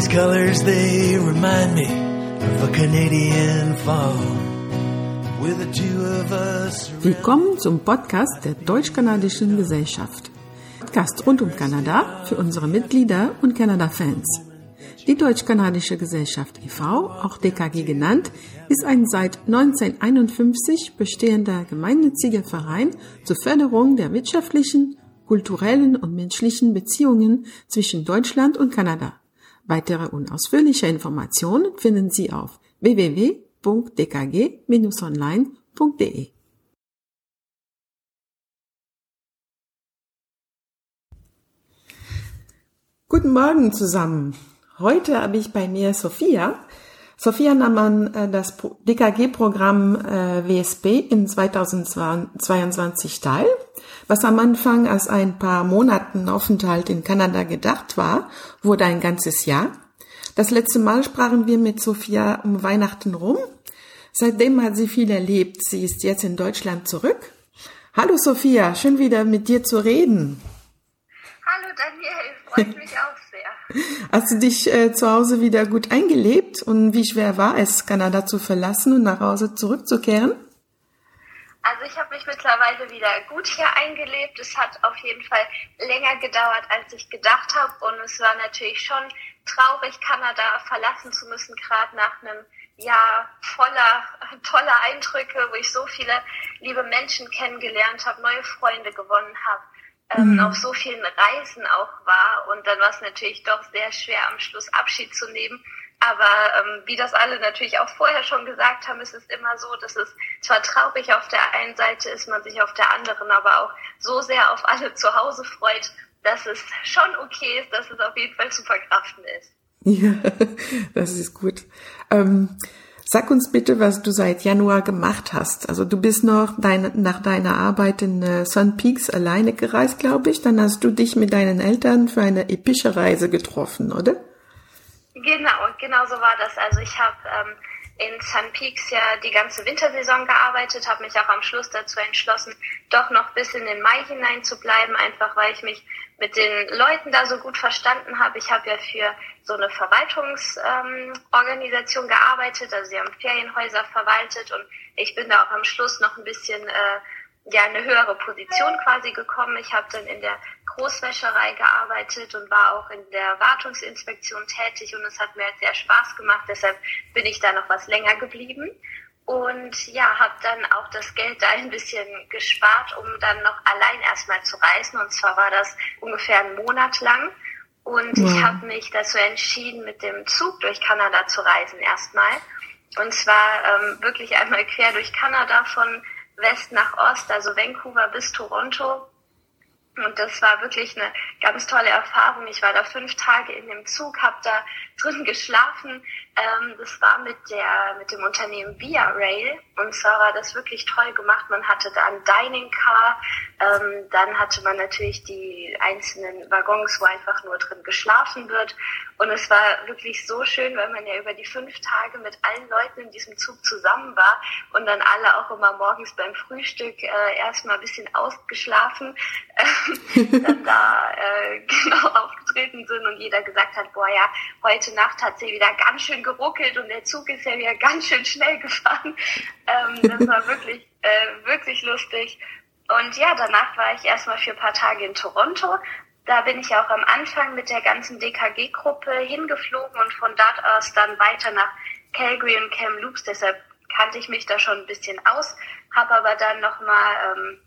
these colors, they remind me of a Canadian fall. With the two of us. Willkommen zum Podcast der Deutsch-Kanadischen Gesellschaft. Podcast rund um Kanada für unsere Mitglieder und Kanada-Fans. Die Deutsch-Kanadische Gesellschaft e.V., auch DKG genannt, ist ein seit 1951 bestehender gemeinnütziger Verein zur Förderung der wirtschaftlichen, kulturellen und menschlichen Beziehungen zwischen Deutschland und Kanada. Weitere und ausführliche Informationen finden Sie auf www.dkg-online.de. Guten Morgen zusammen. Heute habe ich bei mir Sophia. Sophia nahm an äh, das DKG-Programm äh, WSP in 2022 teil, was am Anfang als ein paar Monaten Aufenthalt in Kanada gedacht war, wurde ein ganzes Jahr. Das letzte Mal sprachen wir mit Sophia um Weihnachten rum. Seitdem hat sie viel erlebt. Sie ist jetzt in Deutschland zurück. Hallo Sophia, schön wieder mit dir zu reden. Hallo Daniel, freut mich auch sehr. Hast du dich äh, zu Hause wieder gut eingelebt und wie schwer war es, Kanada zu verlassen und nach Hause zurückzukehren? Also ich habe mich mittlerweile wieder gut hier eingelebt. Es hat auf jeden Fall länger gedauert, als ich gedacht habe. Und es war natürlich schon traurig, Kanada verlassen zu müssen, gerade nach einem Jahr voller toller Eindrücke, wo ich so viele liebe Menschen kennengelernt habe, neue Freunde gewonnen habe ähm, mhm. auf so vielen Reisen auch war. Und dann war es natürlich doch sehr schwer, am Schluss Abschied zu nehmen. Aber ähm, wie das alle natürlich auch vorher schon gesagt haben, ist es immer so, dass es zwar traurig auf der einen Seite ist, man sich auf der anderen aber auch so sehr auf alle zu Hause freut, dass es schon okay ist, dass es auf jeden Fall zu verkraften ist. Ja, das ist gut. Ähm, Sag uns bitte, was du seit Januar gemacht hast. Also du bist noch dein, nach deiner Arbeit in äh, Sun Peaks alleine gereist, glaube ich. Dann hast du dich mit deinen Eltern für eine epische Reise getroffen, oder? Genau, genau so war das. Also ich habe ähm, in Sun Peaks ja die ganze Wintersaison gearbeitet, habe mich auch am Schluss dazu entschlossen, doch noch bis in den Mai hinein zu bleiben, einfach weil ich mich mit den Leuten da so gut verstanden habe. Ich habe ja für so eine Verwaltungsorganisation ähm, gearbeitet, also sie haben Ferienhäuser verwaltet und ich bin da auch am Schluss noch ein bisschen äh, ja eine höhere Position quasi gekommen. Ich habe dann in der Großwäscherei gearbeitet und war auch in der Wartungsinspektion tätig und es hat mir sehr Spaß gemacht. Deshalb bin ich da noch was länger geblieben und ja, habe dann auch das Geld da ein bisschen gespart, um dann noch allein erstmal zu reisen. Und zwar war das ungefähr einen Monat lang. Und ja. ich habe mich dazu entschieden, mit dem Zug durch Kanada zu reisen erstmal. Und zwar ähm, wirklich einmal quer durch Kanada von West nach Ost, also Vancouver bis Toronto. Und das war wirklich eine ganz tolle Erfahrung. Ich war da fünf Tage in dem Zug, habe da drin geschlafen. Ähm, das war mit der mit dem Unternehmen Via Rail und zwar war das wirklich toll gemacht. Man hatte da ein Dining Car, ähm, dann hatte man natürlich die einzelnen Waggons, wo einfach nur drin geschlafen wird. Und es war wirklich so schön, weil man ja über die fünf Tage mit allen Leuten in diesem Zug zusammen war und dann alle auch immer morgens beim Frühstück äh, erstmal ein bisschen ausgeschlafen, äh, dann da äh, genau aufgetreten sind und jeder gesagt hat, boah ja, heute Nacht hat sie wieder ganz schön geruckelt und der Zug ist ja wieder ganz schön schnell gefahren. Ähm, das war wirklich, äh, wirklich lustig. Und ja, danach war ich erstmal für ein paar Tage in Toronto. Da bin ich auch am Anfang mit der ganzen DKG-Gruppe hingeflogen und von dort aus dann weiter nach Calgary und Kamloops. Deshalb kannte ich mich da schon ein bisschen aus, habe aber dann nochmal ähm,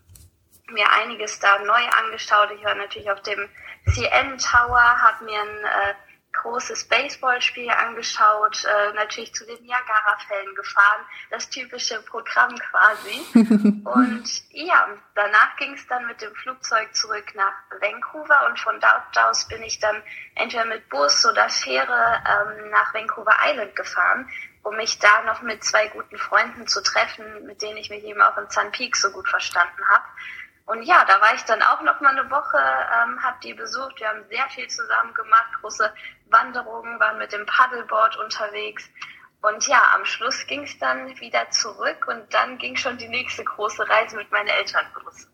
mir einiges da neu angeschaut. Ich war natürlich auf dem CN Tower, habe mir ein äh, großes Baseballspiel angeschaut, äh, natürlich zu den Niagara-Fällen gefahren, das typische Programm quasi. und ja, danach ging es dann mit dem Flugzeug zurück nach Vancouver und von dort aus bin ich dann entweder mit Bus oder Fähre ähm, nach Vancouver Island gefahren, um mich da noch mit zwei guten Freunden zu treffen, mit denen ich mich eben auch in Sun Peak so gut verstanden habe. Und ja, da war ich dann auch noch mal eine Woche, ähm, habe die besucht. Wir haben sehr viel zusammen gemacht, große Wanderungen, waren mit dem Paddleboard unterwegs. Und ja, am Schluss ging es dann wieder zurück und dann ging schon die nächste große Reise mit meinen Eltern los.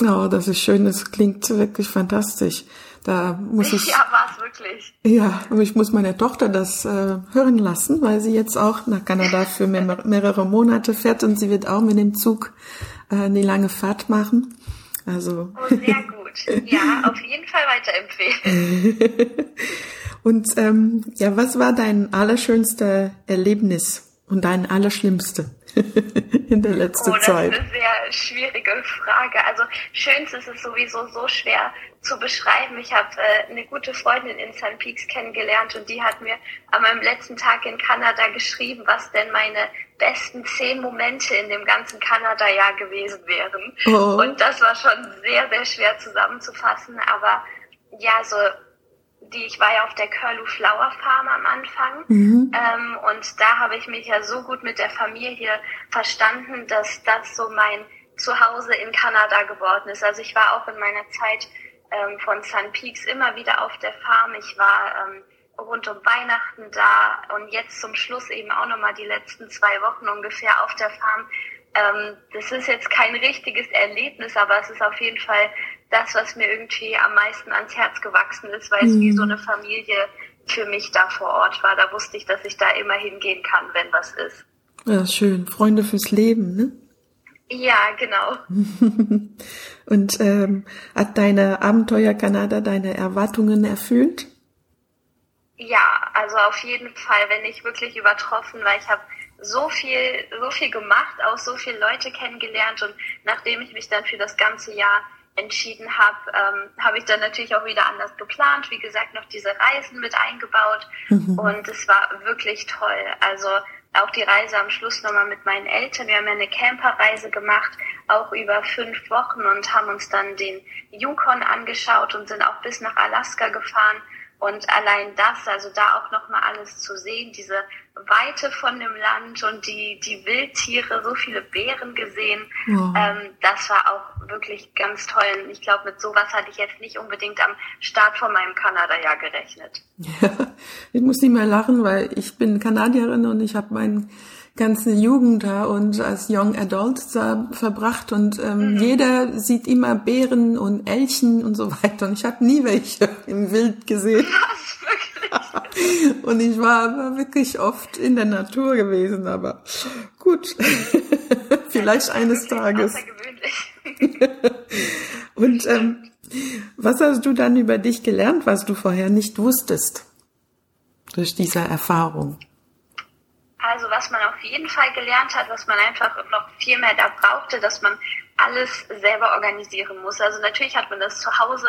Oh, das ist schön. Das klingt wirklich fantastisch. Da muss ich. Ja, war es wirklich. Ja, aber ich muss meine Tochter das äh, hören lassen, weil sie jetzt auch nach Kanada für mehr, mehrere Monate fährt und sie wird auch mit dem Zug eine lange Fahrt machen. Also. Oh, sehr gut. Ja, auf jeden Fall weiterempfehlen. und ähm, ja, was war dein allerschönste Erlebnis und dein allerschlimmste? in der letzten oh, das Zeit? ist eine sehr schwierige Frage. Also schönst ist es sowieso so schwer zu beschreiben. Ich habe äh, eine gute Freundin in St. Peaks kennengelernt und die hat mir an meinem letzten Tag in Kanada geschrieben, was denn meine besten zehn Momente in dem ganzen Kanada-Jahr gewesen wären. Oh. Und das war schon sehr, sehr schwer zusammenzufassen. Aber ja, so die, ich war ja auf der Curlew Flower Farm am Anfang mhm. ähm, und da habe ich mich ja so gut mit der Familie verstanden, dass das so mein Zuhause in Kanada geworden ist. Also ich war auch in meiner Zeit ähm, von Sun Peaks immer wieder auf der Farm. Ich war ähm, rund um Weihnachten da und jetzt zum Schluss eben auch nochmal die letzten zwei Wochen ungefähr auf der Farm. Ähm, das ist jetzt kein richtiges Erlebnis, aber es ist auf jeden Fall das, was mir irgendwie am meisten ans Herz gewachsen ist, weil es wie so eine Familie für mich da vor Ort war. Da wusste ich, dass ich da immer hingehen kann, wenn was ist. Ja, schön. Freunde fürs Leben, ne? Ja, genau. Und ähm, hat deine Abenteuer Kanada deine Erwartungen erfüllt? Ja, also auf jeden Fall, wenn nicht wirklich übertroffen, weil ich habe so viel, so viel gemacht, auch so viele Leute kennengelernt und nachdem ich mich dann für das ganze Jahr entschieden habe, ähm, habe ich dann natürlich auch wieder anders geplant. Wie gesagt, noch diese Reisen mit eingebaut mhm. und es war wirklich toll. Also auch die Reise am Schluss nochmal mit meinen Eltern. Wir haben ja eine Camperreise gemacht, auch über fünf Wochen und haben uns dann den Yukon angeschaut und sind auch bis nach Alaska gefahren. Und allein das, also da auch nochmal alles zu sehen, diese Weite von dem Land und die, die Wildtiere, so viele Bären gesehen, ja. ähm, das war auch wirklich ganz toll. Und ich glaube, mit sowas hatte ich jetzt nicht unbedingt am Start von meinem Kanada-Jahr gerechnet. Ja, ich muss nicht mehr lachen, weil ich bin Kanadierin und ich habe meinen ganze Jugend da und als Young Adult da verbracht und ähm, mhm. jeder sieht immer Bären und Elchen und so weiter und ich habe nie welche im Wild gesehen. und ich war, war wirklich oft in der Natur gewesen, aber gut, vielleicht eines Tages. und ähm, was hast du dann über dich gelernt, was du vorher nicht wusstest durch diese Erfahrung? Also was man auf jeden Fall gelernt hat, was man einfach noch viel mehr da brauchte, dass man alles selber organisieren muss. Also natürlich hat man das zu Hause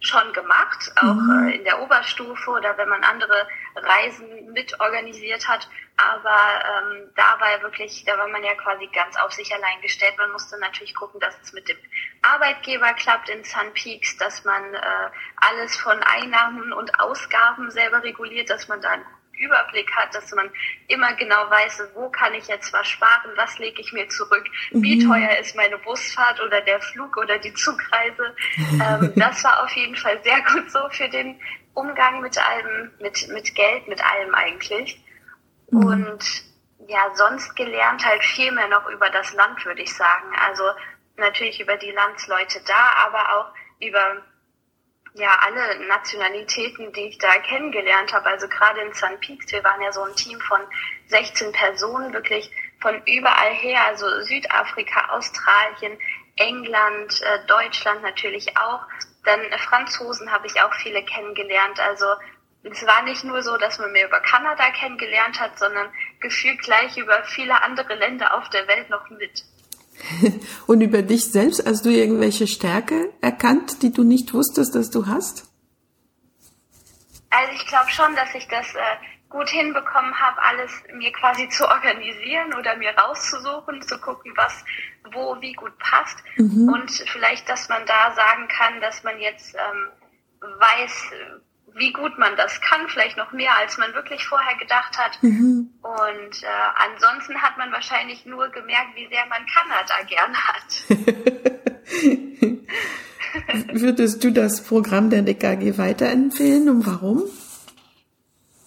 schon gemacht, auch mhm. äh, in der Oberstufe oder wenn man andere Reisen mit organisiert hat. Aber ähm, da war wirklich, da war man ja quasi ganz auf sich allein gestellt. Man musste natürlich gucken, dass es mit dem Arbeitgeber klappt in Sun Peaks, dass man äh, alles von Einnahmen und Ausgaben selber reguliert, dass man da einen Überblick hat, dass man immer genau weiß, wo kann ich jetzt was sparen, was lege ich mir zurück, wie mhm. teuer ist meine Busfahrt oder der Flug oder die Zugreise. ähm, das war auf jeden Fall sehr gut so für den Umgang mit allem, mit, mit Geld, mit allem eigentlich. Mhm. Und ja, sonst gelernt halt viel mehr noch über das Land, würde ich sagen. Also natürlich über die Landsleute da, aber auch über ja alle Nationalitäten, die ich da kennengelernt habe. Also gerade in St. Peaks, wir waren ja so ein Team von 16 Personen, wirklich von überall her, also Südafrika, Australien, England, äh, Deutschland natürlich auch. Dann Franzosen habe ich auch viele kennengelernt. Also es war nicht nur so, dass man mir über Kanada kennengelernt hat, sondern gefühlt gleich über viele andere Länder auf der Welt noch mit. Und über dich selbst, hast du irgendwelche Stärke erkannt, die du nicht wusstest, dass du hast? Also ich glaube schon, dass ich das äh, gut hinbekommen habe, alles mir quasi zu organisieren oder mir rauszusuchen, zu gucken, was wo wie gut passt. Mhm. Und vielleicht, dass man da sagen kann, dass man jetzt ähm, weiß, wie gut man das kann, vielleicht noch mehr, als man wirklich vorher gedacht hat. Mhm. Und äh, ansonsten hat man wahrscheinlich nur gemerkt, wie sehr man Kanada gern hat. Würdest du das Programm der DKG weiterempfehlen und warum?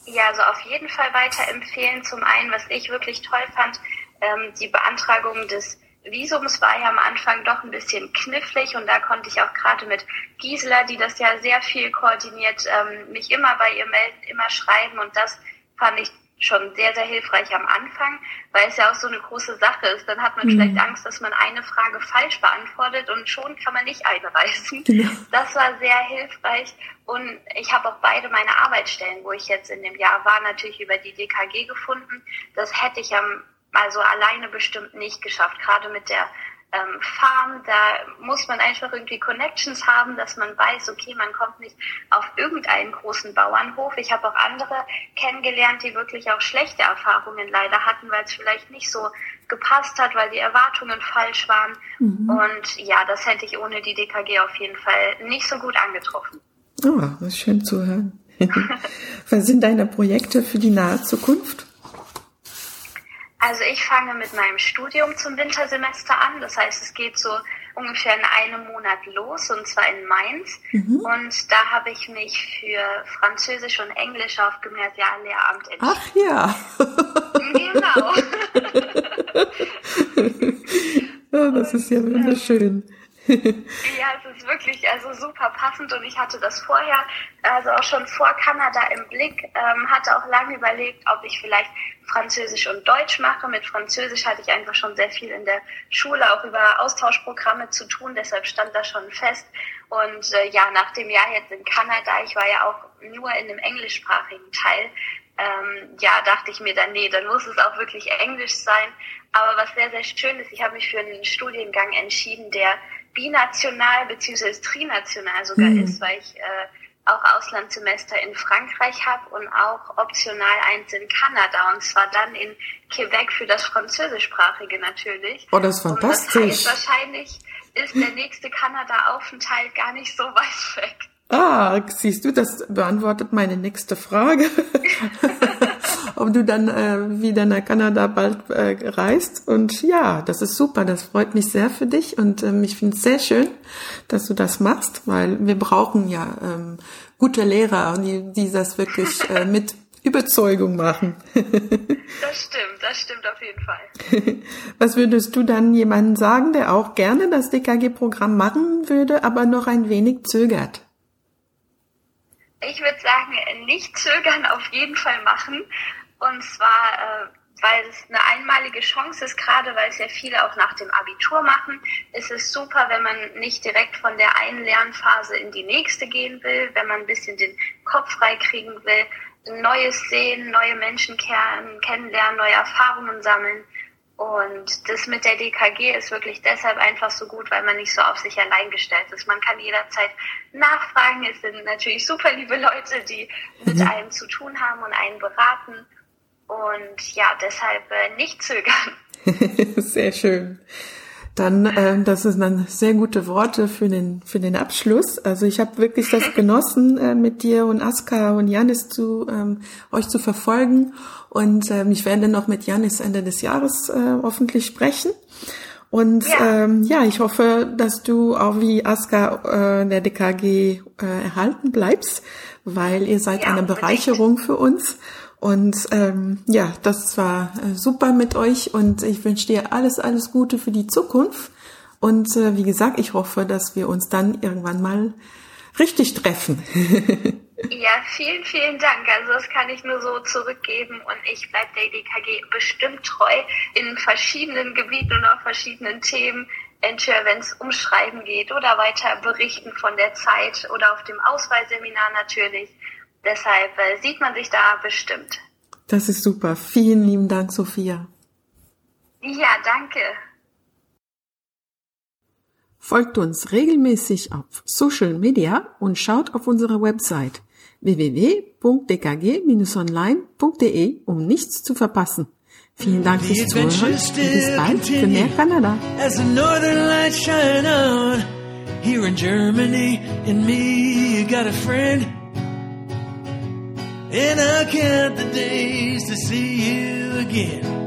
Ja, also auf jeden Fall weiterempfehlen. Zum einen, was ich wirklich toll fand, ähm, die Beantragung des Visums war ja am Anfang doch ein bisschen knifflig und da konnte ich auch gerade mit Gisela, die das ja sehr viel koordiniert, ähm, mich immer bei ihr melden, immer schreiben und das fand ich schon sehr, sehr hilfreich am Anfang, weil es ja auch so eine große Sache ist. Dann hat man mhm. vielleicht Angst, dass man eine Frage falsch beantwortet und schon kann man nicht einreisen. Genau. Das war sehr hilfreich und ich habe auch beide meine Arbeitsstellen, wo ich jetzt in dem Jahr war, natürlich über die DKG gefunden. Das hätte ich am also alleine bestimmt nicht geschafft, gerade mit der ähm, Farm, da muss man einfach irgendwie Connections haben, dass man weiß, okay, man kommt nicht auf irgendeinen großen Bauernhof. Ich habe auch andere kennengelernt, die wirklich auch schlechte Erfahrungen leider hatten, weil es vielleicht nicht so gepasst hat, weil die Erwartungen falsch waren. Mhm. Und ja, das hätte ich ohne die DKG auf jeden Fall nicht so gut angetroffen. Oh, das ist schön zu hören. Was sind deine Projekte für die nahe Zukunft? Also ich fange mit meinem Studium zum Wintersemester an. Das heißt, es geht so ungefähr in einem Monat los und zwar in Mainz. Mhm. Und da habe ich mich für Französisch und Englisch auf Gymnasiallehramt entschieden. Ach ja. genau. ja, das ist ja wunderschön. ja, wirklich also super passend und ich hatte das vorher, also auch schon vor Kanada im Blick, ähm, hatte auch lange überlegt, ob ich vielleicht Französisch und Deutsch mache. Mit Französisch hatte ich einfach schon sehr viel in der Schule auch über Austauschprogramme zu tun, deshalb stand das schon fest. Und äh, ja, nach dem Jahr jetzt in Kanada, ich war ja auch nur in dem englischsprachigen Teil, ähm, ja, dachte ich mir dann, nee, dann muss es auch wirklich Englisch sein. Aber was sehr, sehr schön ist, ich habe mich für einen Studiengang entschieden, der binational bzw. trinational sogar mhm. ist, weil ich äh, auch Auslandssemester in Frankreich habe und auch optional eins in Kanada und zwar dann in Quebec für das Französischsprachige natürlich. Oh, das ist fantastisch. Und das heißt, wahrscheinlich ist der nächste Kanada-Aufenthalt gar nicht so weit weg. Ah, siehst du, das beantwortet meine nächste Frage. Ob du dann äh, wieder nach Kanada bald äh, reist. Und ja, das ist super. Das freut mich sehr für dich. Und ähm, ich finde es sehr schön, dass du das machst, weil wir brauchen ja ähm, gute Lehrer, die, die das wirklich äh, mit Überzeugung machen. das stimmt, das stimmt auf jeden Fall. Was würdest du dann jemandem sagen, der auch gerne das DKG-Programm machen würde, aber noch ein wenig zögert? Ich würde sagen, nicht zögern, auf jeden Fall machen. Und zwar, äh, weil es eine einmalige Chance ist, gerade weil es ja viele auch nach dem Abitur machen, ist es super, wenn man nicht direkt von der einen Lernphase in die nächste gehen will, wenn man ein bisschen den Kopf frei kriegen will, Neues sehen, neue Menschen kennenlernen, neue Erfahrungen sammeln. Und das mit der DKG ist wirklich deshalb einfach so gut, weil man nicht so auf sich allein gestellt ist. Man kann jederzeit nachfragen. Es sind natürlich super liebe Leute, die mit mhm. einem zu tun haben und einen beraten. Und ja, deshalb äh, nicht zögern. Sehr schön. Dann, äh, das sind dann sehr gute Worte für den für den Abschluss. Also ich habe wirklich das genossen, äh, mit dir und Aska und Janis zu ähm, euch zu verfolgen. Und ähm, ich werde noch mit Janis Ende des Jahres äh, hoffentlich sprechen. Und ja. Ähm, ja, ich hoffe, dass du auch wie Aska äh, der DKG äh, erhalten bleibst, weil ihr seid ja, eine Bereicherung für uns. Und ähm, ja, das war äh, super mit euch und ich wünsche dir alles, alles Gute für die Zukunft. Und äh, wie gesagt, ich hoffe, dass wir uns dann irgendwann mal richtig treffen. ja, vielen, vielen Dank. Also das kann ich nur so zurückgeben und ich bleibe der DKG bestimmt treu in verschiedenen Gebieten und auf verschiedenen Themen. Entweder wenn es um Schreiben geht oder weiter berichten von der Zeit oder auf dem Auswahlseminar natürlich. Deshalb äh, sieht man sich da bestimmt. Das ist super. Vielen lieben Dank, Sophia. Ja, danke. Folgt uns regelmäßig auf Social Media und schaut auf unsere Website www.dkg-online.de, um nichts zu verpassen. Vielen Dank fürs Zuhören und bis bald für mehr Kanada. As the northern lights shine on, here in Germany, in me, you got a friend. And I count the days to see you again.